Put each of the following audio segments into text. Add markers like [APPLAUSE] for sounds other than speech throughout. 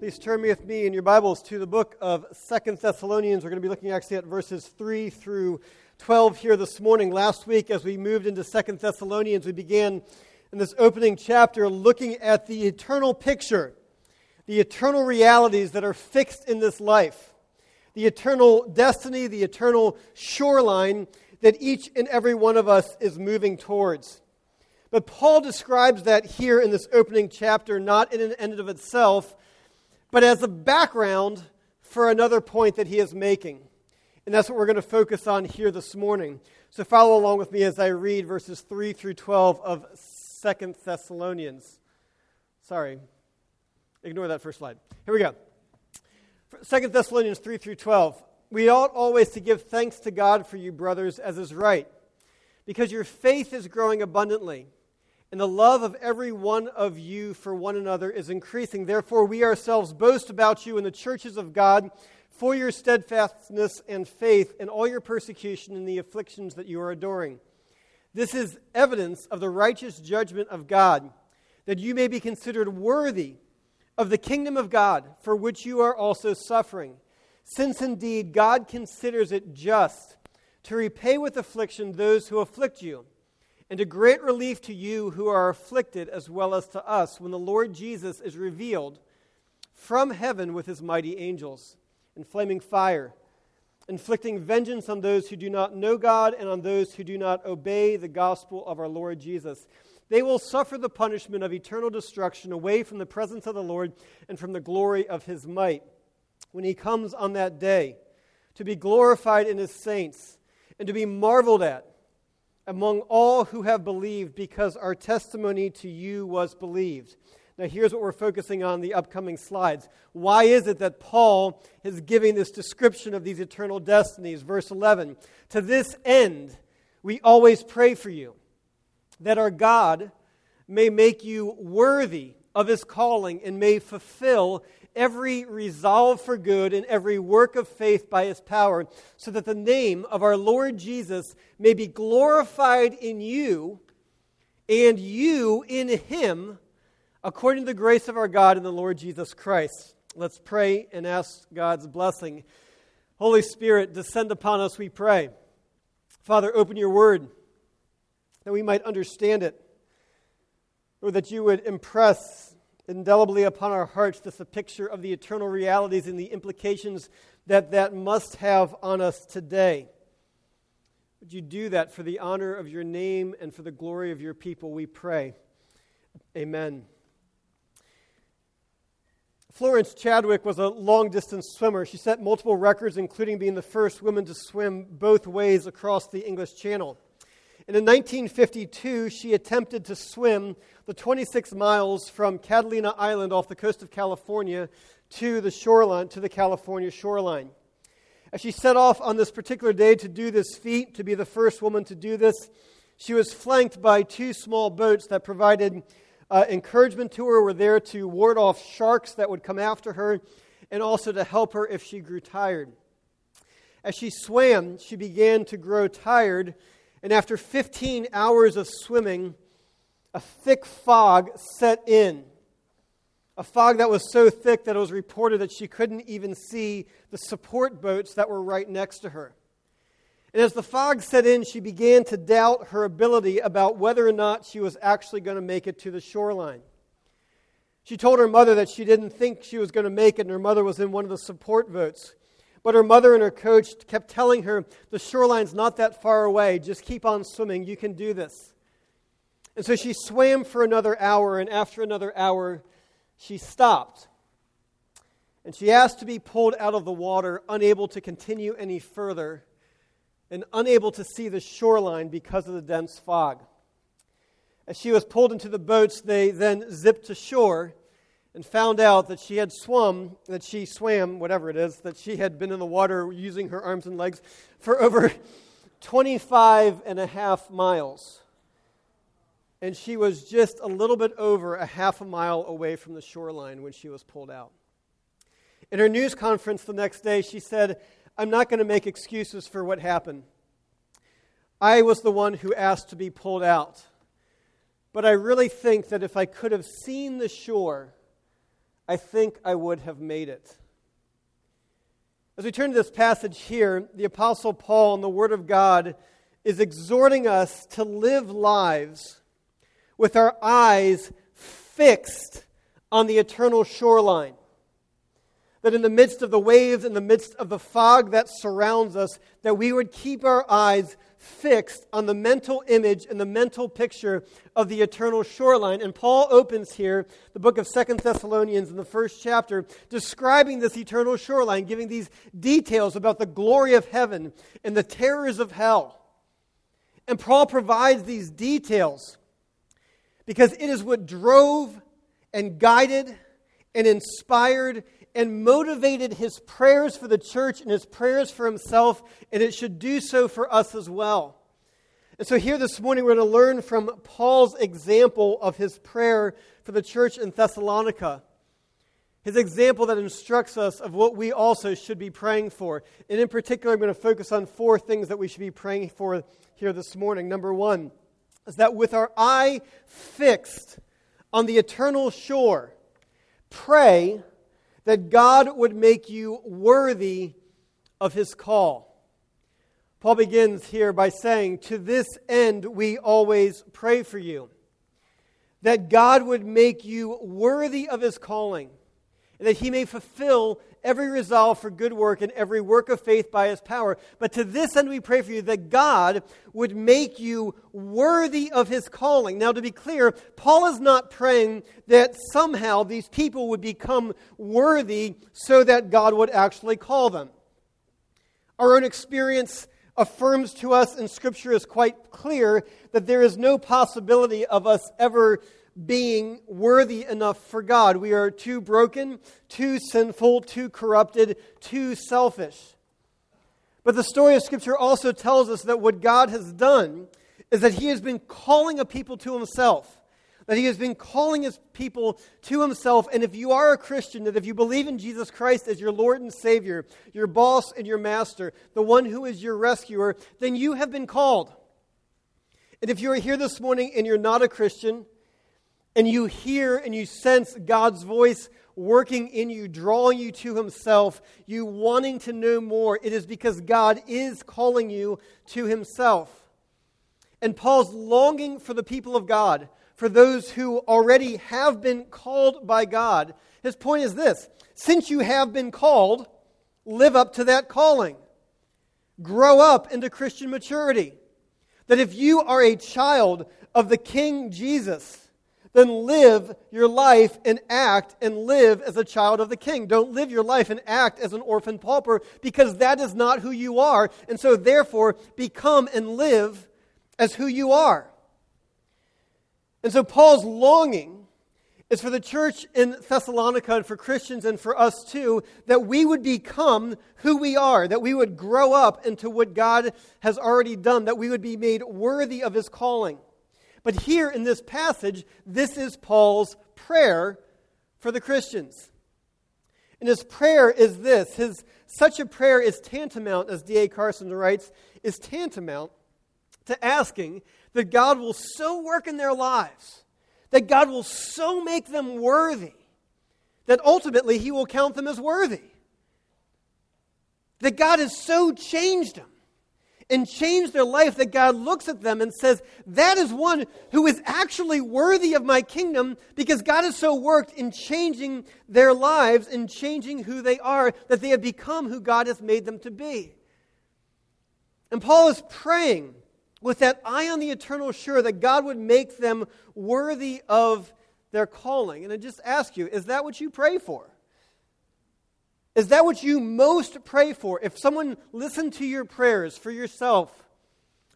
Please turn with me in your Bibles to the book of Second Thessalonians. We're going to be looking actually at verses 3 through 12 here this morning. Last week, as we moved into Second Thessalonians, we began in this opening chapter looking at the eternal picture, the eternal realities that are fixed in this life, the eternal destiny, the eternal shoreline that each and every one of us is moving towards. But Paul describes that here in this opening chapter, not in an end of itself, but as a background for another point that he is making. And that's what we're going to focus on here this morning. So follow along with me as I read verses 3 through 12 of Second Thessalonians. Sorry, ignore that first slide. Here we go. Second Thessalonians 3 through 12. We ought always to give thanks to God for you, brothers, as is right, because your faith is growing abundantly and the love of every one of you for one another is increasing. Therefore, we ourselves boast about you in the churches of God for your steadfastness and faith in all your persecution and the afflictions that you are enduring. This is evidence of the righteous judgment of God, that you may be considered worthy of the kingdom of God, for which you are also suffering. Since indeed God considers it just to repay with affliction those who afflict you and a great relief to you who are afflicted as well as to us when the Lord Jesus is revealed from heaven with his mighty angels in flaming fire, inflicting vengeance on those who do not know God and on those who do not obey the gospel of our Lord Jesus. They will suffer the punishment of eternal destruction away from the presence of the Lord and from the glory of his might when he comes on that day to be glorified in his saints and to be marveled at among all who have believed because our testimony to you was believed. Now, here's what we're focusing on the upcoming slides. Why is it that Paul is giving this description of these eternal destinies? Verse 11 To this end, we always pray for you, that our God may make you worthy of his calling and may fulfill every resolve for good and every work of faith by his power, so that the name of our Lord Jesus may be glorified in you and you in him, according to the grace of our God and the Lord Jesus Christ. Let's pray and ask God's blessing. Holy Spirit, descend upon us, we pray. Father, open your word that we might understand it, or that you would impress indelibly upon our hearts just a picture of the eternal realities and the implications that that must have on us today. Would you do that for the honor of your name and for the glory of your people, we pray. Amen. Florence Chadwick was a long distance swimmer. She set multiple records, including being the first woman to swim both ways across the English Channel. And in 1952, she attempted to swim the 26 miles from Catalina Island off the coast of California to the shoreline, to the California shoreline. As she set off on this particular day to do this feat, to be the first woman to do this, she was flanked by two small boats that provided uh, encouragement to her, were there to ward off sharks that would come after her, and also to help her if she grew tired. As she swam, she began to grow tired and after 15 hours of swimming, a thick fog set in. A fog that was so thick that it was reported that she couldn't even see the support boats that were right next to her. And as the fog set in, she began to doubt her ability about whether or not she was actually going to make it to the shoreline. She told her mother that she didn't think she was going to make it, and her mother was in one of the support boats. But her mother and her coach kept telling her, the shoreline's not that far away. Just keep on swimming. You can do this. And so she swam for another hour, and after another hour, she stopped. And she asked to be pulled out of the water, unable to continue any further, and unable to see the shoreline because of the dense fog. As she was pulled into the boats, they then zipped to shore and found out that she had swum, that she swam, whatever it is, that she had been in the water using her arms and legs for [LAUGHS] over 25 and a half miles. And she was just a little bit over a half a mile away from the shoreline when she was pulled out. In her news conference the next day, she said, I'm not going to make excuses for what happened. I was the one who asked to be pulled out. But I really think that if I could have seen the shore, I think I would have made it. As we turn to this passage here, the Apostle Paul in the Word of God is exhorting us to live lives with our eyes fixed on the eternal shoreline. That in the midst of the waves, in the midst of the fog that surrounds us, that we would keep our eyes fixed on the mental image and the mental picture of the eternal shoreline. And Paul opens here the book of Second Thessalonians in the first chapter, describing this eternal shoreline, giving these details about the glory of heaven and the terrors of hell. And Paul provides these details because it is what drove and guided and inspired and motivated his prayers for the church and his prayers for himself, and it should do so for us as well. And so, here this morning, we're going to learn from Paul's example of his prayer for the church in Thessalonica. His example that instructs us of what we also should be praying for. And in particular, I'm going to focus on four things that we should be praying for here this morning. Number one is that with our eye fixed on the eternal shore, pray that God would make you worthy of his call. Paul begins here by saying, To this end we always pray for you, that God would make you worthy of his calling, and that he may fulfill every resolve for good work and every work of faith by his power. But to this end we pray for you that God would make you worthy of his calling. Now, to be clear, Paul is not praying that somehow these people would become worthy so that God would actually call them. Our own experience affirms to us, and Scripture is quite clear, that there is no possibility of us ever being worthy enough for God. We are too broken, too sinful, too corrupted, too selfish. But the story of Scripture also tells us that what God has done is that He has been calling a people to Himself. That He has been calling His people to Himself. And if you are a Christian, that if you believe in Jesus Christ as your Lord and Savior, your boss and your master, the one who is your rescuer, then you have been called. And if you are here this morning and you're not a Christian, and you hear and you sense God's voice working in you, drawing you to Himself, you wanting to know more, it is because God is calling you to Himself. And Paul's longing for the people of God, for those who already have been called by God. His point is this since you have been called, live up to that calling. Grow up into Christian maturity. That if you are a child of the King Jesus, then live your life and act and live as a child of the king. Don't live your life and act as an orphan pauper because that is not who you are. And so, therefore, become and live as who you are. And so, Paul's longing is for the church in Thessalonica and for Christians and for us too that we would become who we are, that we would grow up into what God has already done, that we would be made worthy of his calling. But here in this passage, this is Paul's prayer for the Christians. And his prayer is this his, such a prayer is tantamount, as D.A. Carson writes, is tantamount to asking that God will so work in their lives, that God will so make them worthy, that ultimately he will count them as worthy. That God has so changed them and change their life that God looks at them and says, That is one who is actually worthy of my kingdom because God has so worked in changing their lives and changing who they are that they have become who God has made them to be. And Paul is praying with that eye on the eternal sure that God would make them worthy of their calling. And I just ask you, is that what you pray for? Is that what you most pray for? If someone listened to your prayers for yourself,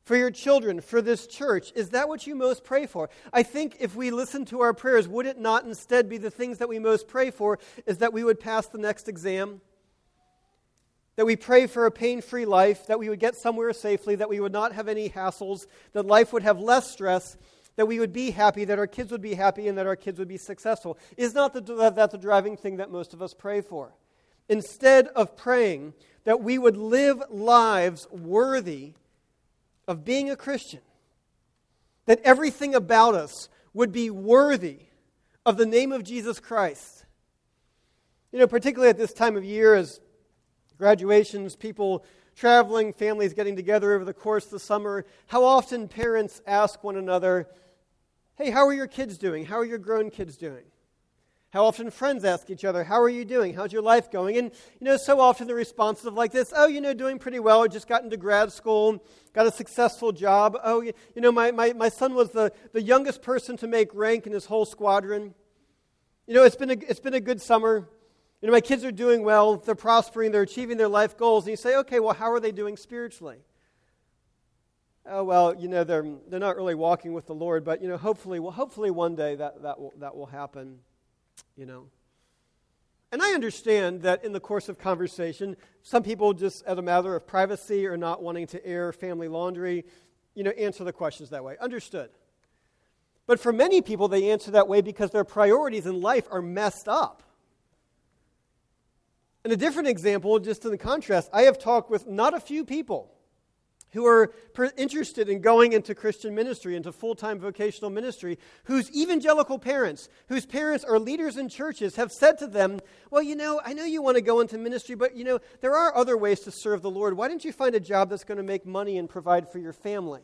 for your children, for this church, is that what you most pray for? I think if we listen to our prayers, would it not instead be the things that we most pray for is that we would pass the next exam? That we pray for a pain free life, that we would get somewhere safely, that we would not have any hassles, that life would have less stress, that we would be happy, that our kids would be happy, and that our kids would be successful. Is not the, that the driving thing that most of us pray for? Instead of praying that we would live lives worthy of being a Christian, that everything about us would be worthy of the name of Jesus Christ, You know, particularly at this time of year, as graduations, people traveling, families getting together over the course of the summer, how often parents ask one another, Hey, how are your kids doing? How are your grown kids doing? How often friends ask each other, How are you doing? How's your life going? And, you know, so often the responses of like this, Oh, you know, doing pretty well. I just got into grad school, got a successful job. Oh, you, know, my, my, my son was the, the youngest person to make rank in his whole squadron. You know, it's been a, it's been a good summer. You know, my kids are doing well, they're prospering, they're achieving their life goals. And you say, okay, well, how are they doing spiritually? Oh, well, you know, they're, they're not really walking with the Lord, but, you know, hopefully, well, hopefully one day that, that, will, that will happen, you know. And I understand that in the course of conversation, some people just, as a matter of privacy or not wanting to air family laundry, you know, answer the questions that way. Understood. But for many people, they answer that way because their priorities in life are messed up. And a different example, just in the contrast, I have talked with not a few people who are per- interested in going into Christian ministry, into full time vocational ministry, whose evangelical parents, whose parents are leaders in churches, have said to them, Well, you know, I know you want to go into ministry, but you know, there are other ways to serve the Lord. Why don't you find a job that's going to make money and provide for your family?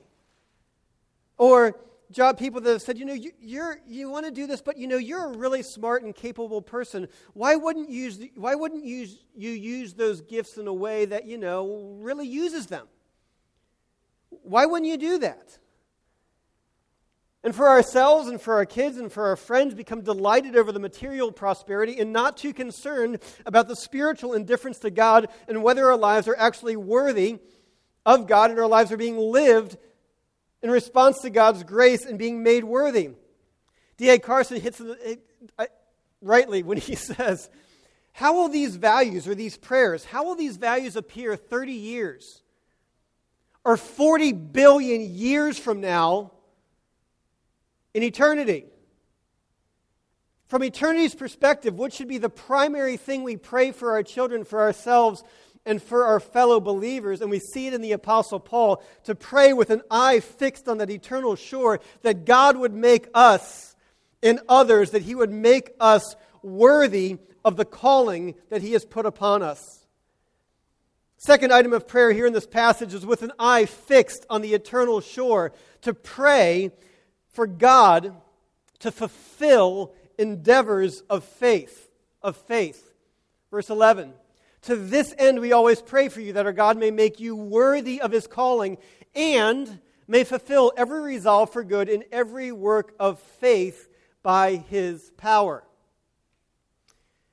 Or, job people that have said, you know, you, you're, you want to do this, but you know, you're a really smart and capable person. Why wouldn't, use, why wouldn't use, you use those gifts in a way that, you know, really uses them? Why wouldn't you do that? And for ourselves and for our kids and for our friends, become delighted over the material prosperity and not too concerned about the spiritual indifference to God and whether our lives are actually worthy of God and our lives are being lived in response to God's grace and being made worthy. D.A. Carson hits it rightly when he [LAUGHS] says, How will these values or these prayers, how will these values appear 30 years or 40 billion years from now in eternity? From eternity's perspective, what should be the primary thing we pray for our children, for ourselves, and for our fellow believers. And we see it in the Apostle Paul to pray with an eye fixed on that eternal shore that God would make us and others, that He would make us worthy of the calling that He has put upon us. Second item of prayer here in this passage is with an eye fixed on the eternal shore to pray for God to fulfill endeavors of faith, of faith. Verse 11. To this end, we always pray for you that our God may make you worthy of his calling and may fulfill every resolve for good in every work of faith by his power.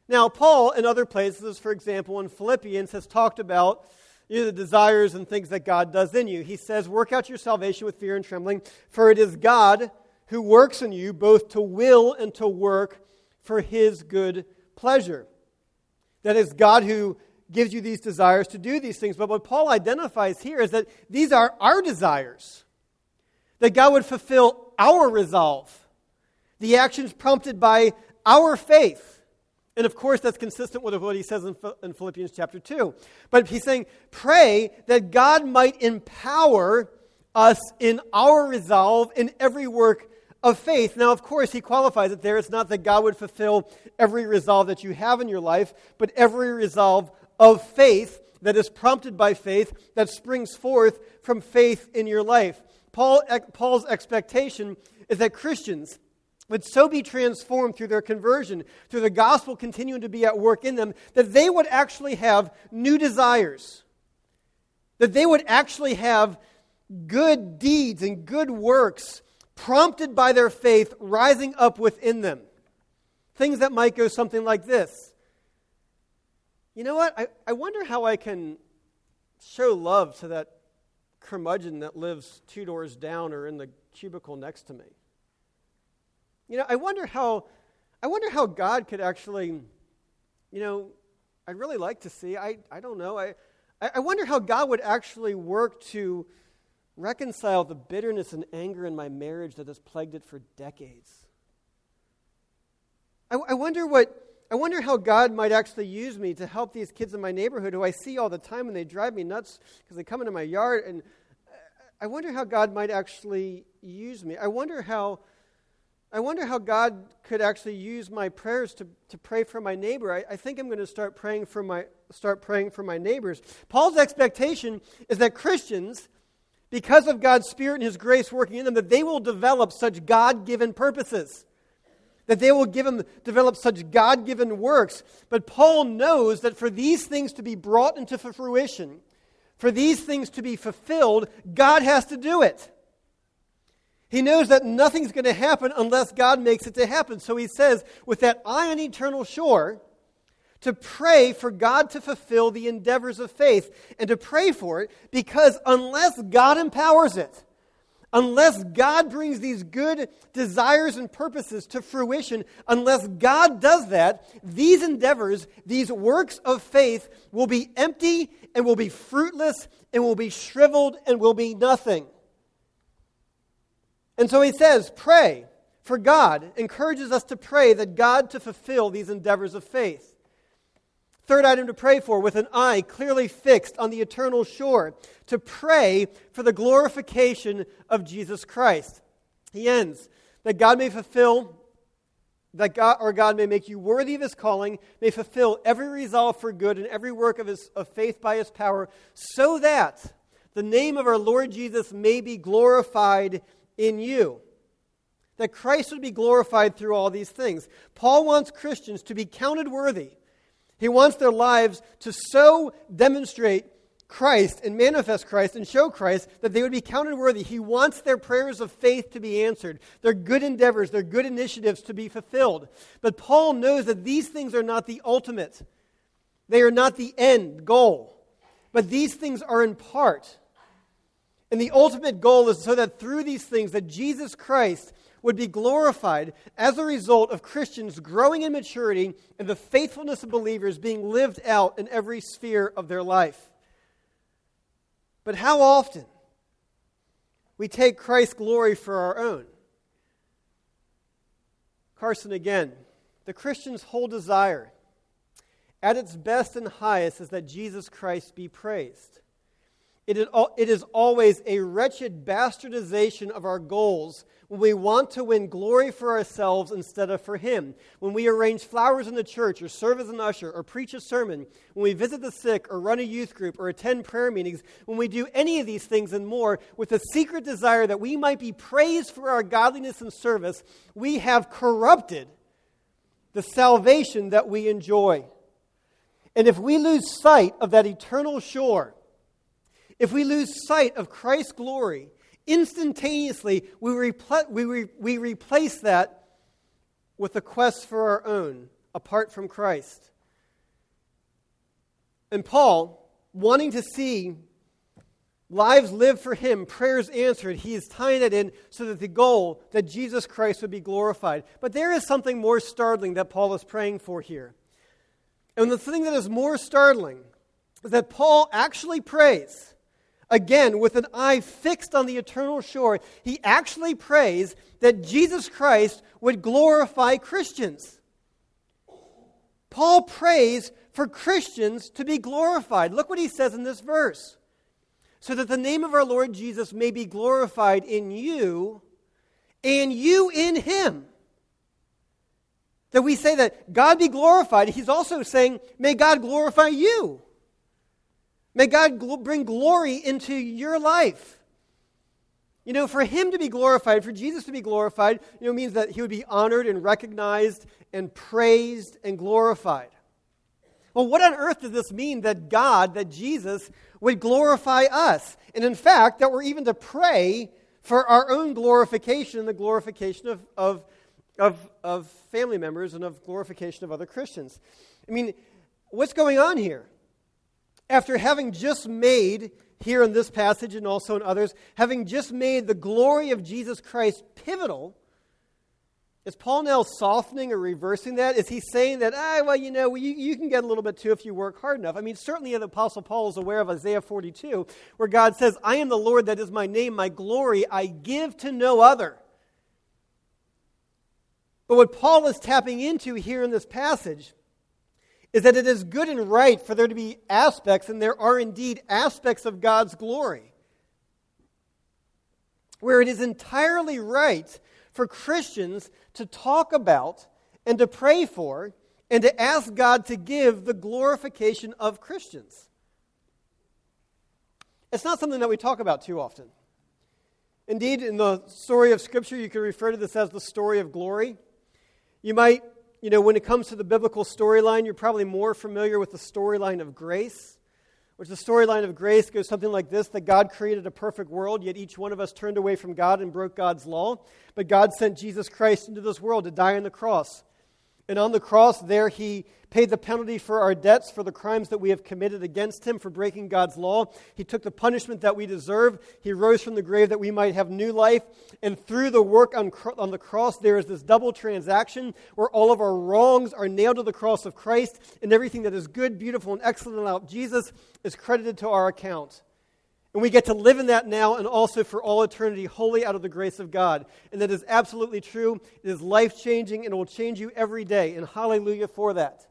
Now, Paul, in other places, for example, in Philippians, has talked about you know, the desires and things that God does in you. He says, Work out your salvation with fear and trembling, for it is God who works in you both to will and to work for his good pleasure. That is God who gives you these desires to do these things. But what Paul identifies here is that these are our desires. That God would fulfill our resolve, the actions prompted by our faith. And of course, that's consistent with what he says in, Philippians chapter 2. But he's saying, pray that God might empower us in our resolve in every work of faith. Now, of course, he qualifies it there. It's not that God would fulfill every resolve that you have in your life, but every resolve of faith that is prompted by faith, that springs forth from faith in your life. Paul, Paul's expectation is that Christians would so be transformed through their conversion, through the gospel continuing to be at work in them, that they would actually have new desires, that they would actually have good deeds and good works prompted by their faith rising up within them. Things that might go something like this You know what? I, I wonder how I can show love to that curmudgeon that lives two doors down or in the cubicle next to me. You know, I wonder how I wonder how God could actually, you know, I'd really like to see. I, I don't know. I, I wonder how God would actually work to reconcile the bitterness and anger in my marriage that has plagued it for decades. I, I, wonder what. I wonder how God might actually use me to help these kids in my neighborhood who I see all the time and they drive me nuts because they come into my yard. And uh, I wonder how God might actually use me. I wonder how I wonder how God could actually use my prayers to, to pray for my neighbor. I, I think I'm going to start praying for my start praying for my neighbors. Paul's expectation is that Christians, because of God's Spirit and His grace working in them, that they will develop such God-given purposes. That they will give them, develop such God given works. But Paul knows that for these things to be brought into fruition, for these things to be fulfilled, God has to do it. He knows that nothing's going to happen unless God makes it to happen. So he says, with that eye on eternal shore, to pray for God to fulfill the endeavors of faith and to pray for it because unless God empowers it, unless God brings these good desires and purposes to fruition, unless God does that, these endeavors, these works of faith will be empty and will be fruitless and will be shriveled and will be nothing. And so he says, pray for God, encourages us to pray that God to fulfill these endeavors of faith. Third item to pray for, with an eye clearly fixed on the eternal shore, to pray for the glorification of Jesus Christ. He ends that God may fulfill, that God, or God may make you worthy of his calling, may fulfill every resolve for good and every work of, his, of faith by his power, so that the name of our Lord Jesus may be glorified in you. That Christ would be glorified through all these things. Paul wants Christians to be counted worthy. He wants their lives to so demonstrate Christ and manifest Christ and show Christ that they would be counted worthy. He wants their prayers of faith to be answered, their good endeavors, their good initiatives to be fulfilled. But Paul knows that these things are not the ultimate, they are not the end goal. But these things are in part. And the ultimate goal is so that through these things that Jesus Christ would be glorified as a result of Christians growing in maturity and the faithfulness of believers being lived out in every sphere of their life. But how often we take Christ's glory for our own? Carson again. The Christian's whole desire, at its best and highest, is that Jesus Christ be praised. It is, always a wretched bastardization of our goals when we want to win glory for ourselves instead of for Him. When we arrange flowers in the church, or serve as an usher, or preach a sermon, when we visit the sick, or run a youth group, or attend prayer meetings, when we do any of these things and more with a secret desire that we might be praised for our godliness and service, we have corrupted the salvation that we enjoy. And if we lose sight of that eternal shore, if we lose sight of Christ's glory, instantaneously we, repl- we, re- we replace that with a quest for our own, apart from Christ. And Paul, wanting to see lives lived for him, prayers answered, he is tying it in so that the goal that Jesus Christ would be glorified. But there is something more startling that Paul is praying for here. And the thing that is more startling is that Paul actually prays Again, with an eye fixed on the eternal shore, he actually prays that Jesus Christ would glorify Christians. Paul prays for Christians to be glorified. Look what he says in this verse. So that the name of our Lord Jesus may be glorified in you and you in him. That we say that God be glorified, he's also saying, may God glorify you. May God bring glory into your life. You know, for him to be glorified, for Jesus to be glorified, you know, means that he would be honored and recognized and praised and glorified. Well, what on earth does this mean that God, that Jesus, would glorify us? And in fact, that we're even to pray for our own glorification and the glorification of, of, of, of family members and of glorification of other Christians. I mean, what's going on here? After having just made, here in this passage and also in others, having just made the glory of Jesus Christ pivotal, is Paul now softening or reversing that? Is he saying that, ah, well, you know, you, you can get a little bit too if you work hard enough? I mean, certainly the Apostle Paul is aware of Isaiah 42, where God says, I am the Lord, that is my name, my glory I give to no other. But what Paul is tapping into here in this passage is that it is good and right for there to be aspects, and there are indeed aspects of God's glory, where it is entirely right for Christians to talk about and to pray for and to ask God to give the glorification of Christians. It's not something that we talk about too often. Indeed, in the story of Scripture, you can refer to this as the story of glory. You might, you know, when it comes to the biblical storyline, you're probably more familiar with the storyline of grace, which the storyline of grace goes something like this that God created a perfect world, yet each one of us turned away from God and broke God's law. But God sent Jesus Christ into this world to die on the cross. And on the cross, there he paid the penalty for our debts, for the crimes that we have committed against him, for breaking God's law. He took the punishment that we deserve. He rose from the grave that we might have new life. And through the work on, on the cross, there is this double transaction where all of our wrongs are nailed to the cross of Christ, and everything that is good, beautiful, and excellent about Jesus is credited to our account. And we get to live in that now and also for all eternity, wholly out of the grace of God. And that is absolutely true. It is life changing and it will change you every day. And hallelujah for that.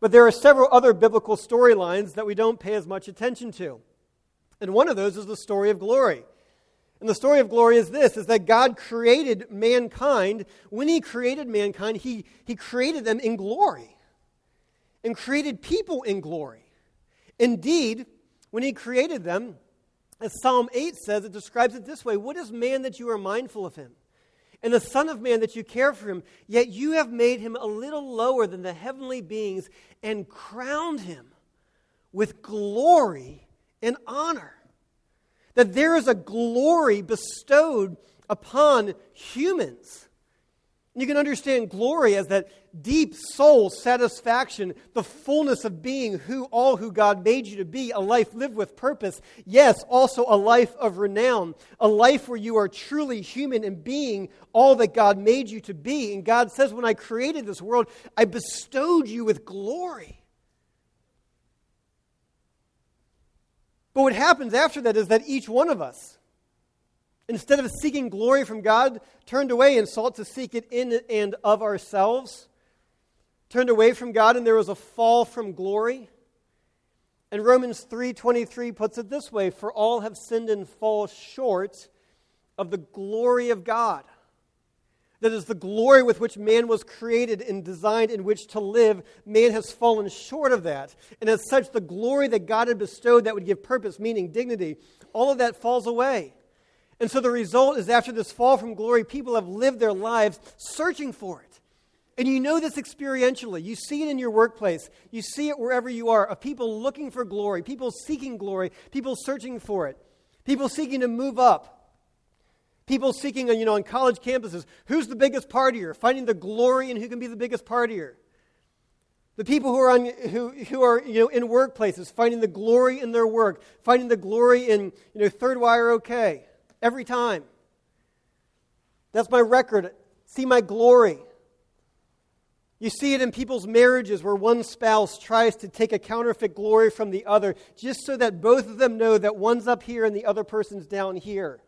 But there are several other biblical storylines that we don't pay as much attention to. And one of those is the story of glory. And the story of glory is this is that God created mankind. When he created mankind, he, he created them in glory and created people in glory. Indeed, when he created them, as Psalm 8 says, it describes it this way What is man that you are mindful of him? And the Son of Man that you care for him, yet you have made him a little lower than the heavenly beings and crowned him with glory and honor. That there is a glory bestowed upon humans you can understand glory as that deep soul satisfaction, the fullness of being who all who God made you to be, a life lived with purpose. Yes, also a life of renown, a life where you are truly human and being all that God made you to be. And God says, when I created this world, I bestowed you with glory. But what happens after that is that each one of us, instead of seeking glory from God, turned away and sought to seek it in and of ourselves. Turned away from God, and there was a fall from glory. And Romans 3:23 puts it this way, for all have sinned and fall short of the glory of God. That is the glory with which man was created and designed in which to live. Man has fallen short of that. And as such, the glory that God had bestowed that would give purpose, meaning, dignity, all of that falls away. And so the result is after this fall from glory, people have lived their lives searching for it. And you know this experientially. You see it in your workplace. You see it wherever you are of people looking for glory, people seeking glory, people searching for it, people seeking to move up. People seeking, you know, on college campuses, who's the biggest partier? Finding the glory in who can be the biggest partier. The people who are, on, who, who are you know, in workplaces, finding the glory in their work, finding the glory in you know, third wire okay every time. That's my record. See my glory. You see it in people's marriages where one spouse tries to take a counterfeit glory from the other just so that both of them know that one's up here and the other person's down here.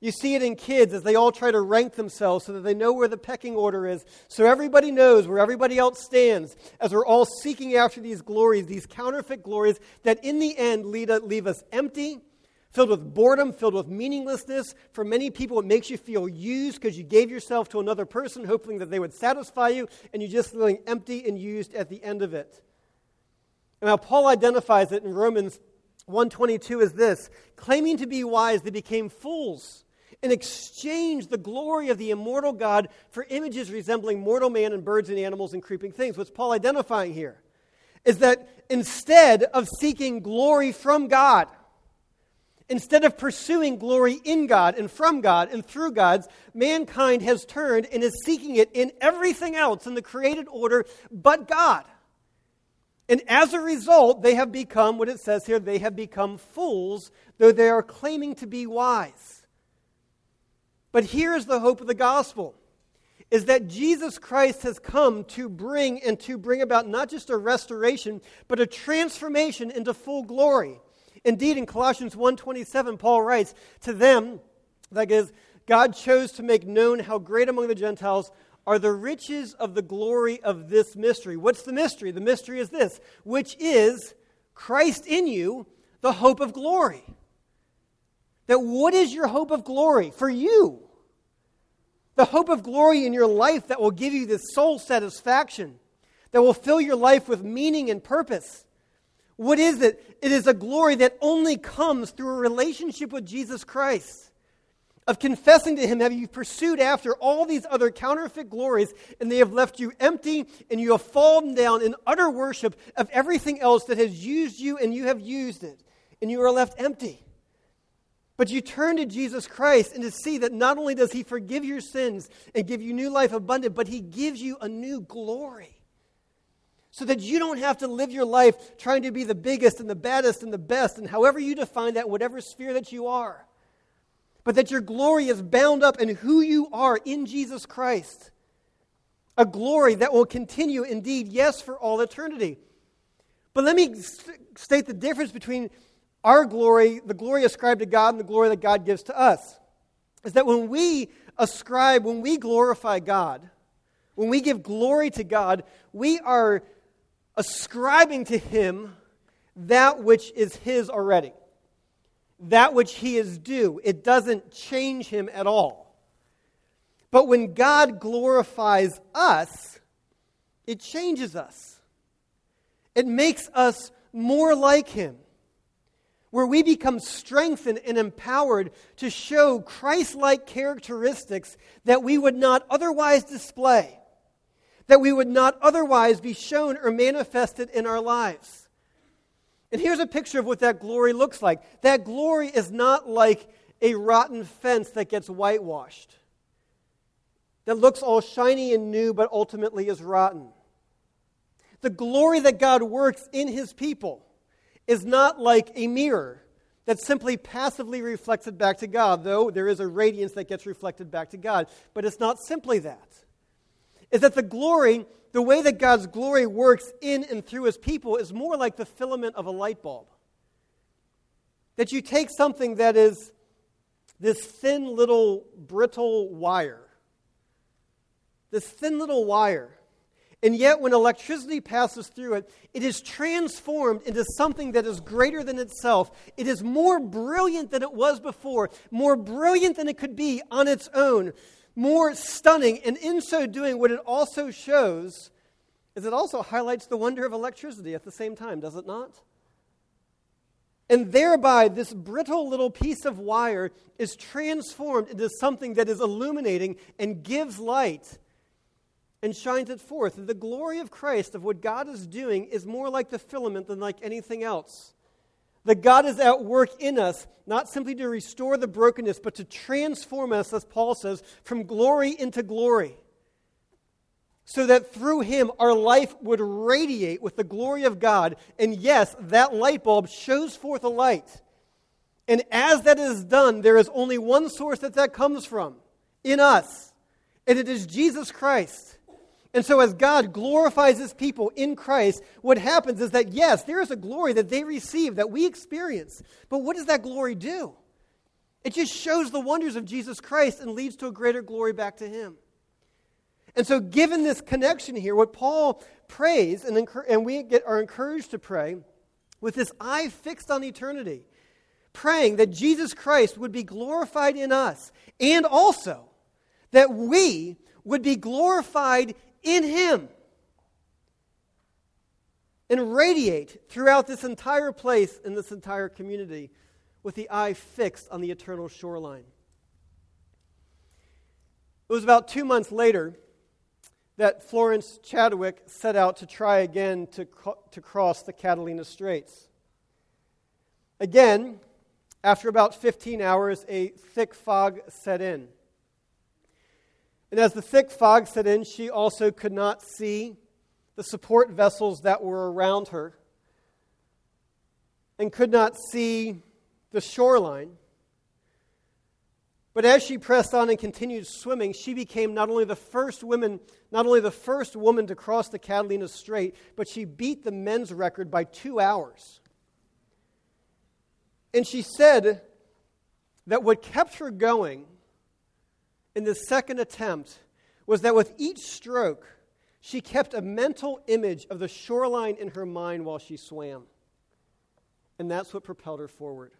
You see it in kids as they all try to rank themselves so that they know where the pecking order is, so everybody knows where everybody else stands, as we're all seeking after these glories, these counterfeit glories that in the end lead, leave us empty filled with boredom, filled with meaninglessness. For many people, it makes you feel used because you gave yourself to another person, hoping that they would satisfy you, and you're just feeling empty and used at the end of it. And now Paul identifies it in Romans 122 as this claiming to be wise, they became fools and exchanged the glory of the immortal God for images resembling mortal man and birds and animals and creeping things. What's Paul identifying here? Is that instead of seeking glory from God, Instead of pursuing glory in God and from God and through God's, mankind has turned and is seeking it in everything else in the created order but God. And as a result, they have become, what it says here, they have become fools, though they are claiming to be wise. But here's the hope of the gospel is that Jesus Christ has come to bring and to bring about not just a restoration, but a transformation into full glory. Indeed, in Colossians 1:27, Paul writes, "To them, that is, God chose to make known how great among the Gentiles are the riches of the glory of this mystery." What's the mystery? The mystery is this, which is Christ in you, the hope of glory. That what is your hope of glory for you? The hope of glory in your life that will give you this soul satisfaction, that will fill your life with meaning and purpose. What is it? It is a glory that only comes through a relationship with Jesus Christ. Of confessing to Him, have you pursued after all these other counterfeit glories, and they have left you empty, and you have fallen down in utter worship of everything else that has used you, and you have used it, and you are left empty. But you turn to Jesus Christ and to see that not only does He forgive your sins and give you new life abundant, but He gives you a new glory so that you don't have to live your life trying to be the biggest and the baddest and the best, and however you define that, whatever sphere that you are. But that your glory is bound up in who you are in Jesus Christ. A glory that will continue, indeed, yes, for all eternity. But let me state the difference between our glory, the glory ascribed to God, and the glory that God gives to us. Is that when we ascribe, when we glorify God, when we give glory to God, we are ascribing to him that which is his already, that which he is due. It doesn't change him at all. But when God glorifies us, it changes us. It makes us more like him, where we become strengthened and empowered to show Christ like characteristics that we would not otherwise display that we would not otherwise be shown or manifested in our lives. And here's a picture of what that glory looks like. That glory is not like a rotten fence that gets whitewashed, that looks all shiny and new, but ultimately is rotten. The glory that God works in his people is not like a mirror that simply passively reflects it back to God, though there is a radiance that gets reflected back to God. But it's not simply that is that the glory, the way that God's glory works in and through his people, is more like the filament of a light bulb. That you take something that is this thin little brittle wire, this thin little wire, and yet when electricity passes through it, it is transformed into something that is greater than itself. It is more brilliant than it was before, more brilliant than it could be on its own more stunning. And in so doing, what it also shows is it also highlights the wonder of electricity at the same time, does it not? And thereby, this brittle little piece of wire is transformed into something that is illuminating and gives light and shines it forth. The glory of Christ, of what God is doing, is more like the filament than like anything else. That God is at work in us, not simply to restore the brokenness, but to transform us, as Paul says, from glory into glory. So that through him our life would radiate with the glory of God. And yes, that light bulb shows forth a light. And as that is done, there is only one source that that comes from in us, and it is Jesus Christ. And so, as God glorifies his people in Christ, what happens is that, yes, there is a glory that they receive, that we experience. But what does that glory do? It just shows the wonders of Jesus Christ and leads to a greater glory back to him. And so, given this connection here, what Paul prays, and, and we get, are encouraged to pray with this eye fixed on eternity, praying that Jesus Christ would be glorified in us, and also that we would be glorified in Him and radiate throughout this entire place and this entire community with the eye fixed on the eternal shoreline. It was about two months later that Florence Chadwick set out to try again to, to cross the Catalina Straits. Again, after about 15 hours, a thick fog set in. And as the thick fog set in, she also could not see the support vessels that were around her and could not see the shoreline. But as she pressed on and continued swimming, she became not only the first woman, not only the first woman to cross the Catalina Strait, but she beat the men's record by two hours. And she said that what kept her going in the second attempt was that with each stroke, she kept a mental image of the shoreline in her mind while she swam. And that's what propelled her forward.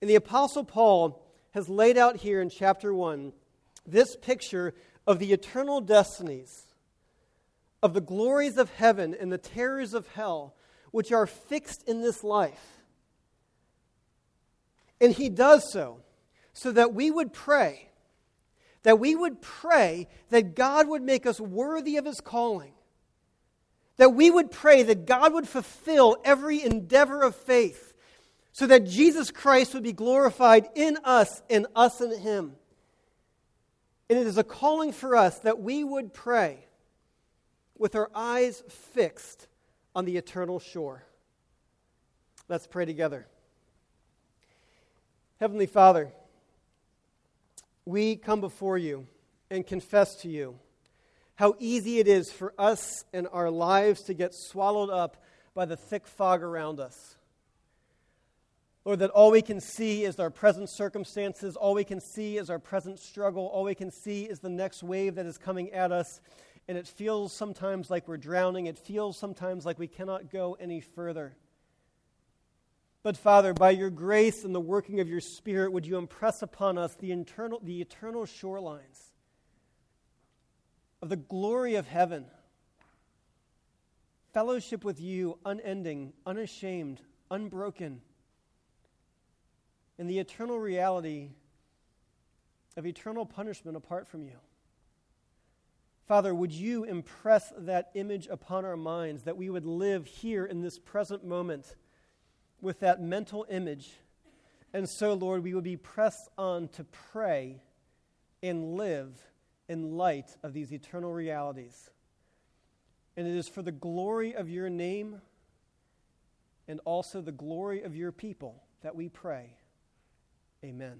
And the Apostle Paul has laid out here in chapter 1 this picture of the eternal destinies, of the glories of heaven and the terrors of hell, which are fixed in this life. And he does so so that we would pray, that we would pray that God would make us worthy of his calling, that we would pray that God would fulfill every endeavor of faith, so that Jesus Christ would be glorified in us and us in him. And it is a calling for us that we would pray with our eyes fixed on the eternal shore. Let's pray together. Heavenly Father, we come before you and confess to you how easy it is for us and our lives to get swallowed up by the thick fog around us. Lord, that all we can see is our present circumstances, all we can see is our present struggle, all we can see is the next wave that is coming at us, and it feels sometimes like we're drowning, it feels sometimes like we cannot go any further. But Father, by your grace and the working of your Spirit, would you impress upon us the, internal, the eternal shorelines of the glory of heaven? Fellowship with you, unending, unashamed, unbroken, and the eternal reality of eternal punishment apart from you. Father, would you impress that image upon our minds that we would live here in this present moment? With that mental image. And so, Lord, we would be pressed on to pray and live in light of these eternal realities. And it is for the glory of your name and also the glory of your people that we pray. Amen.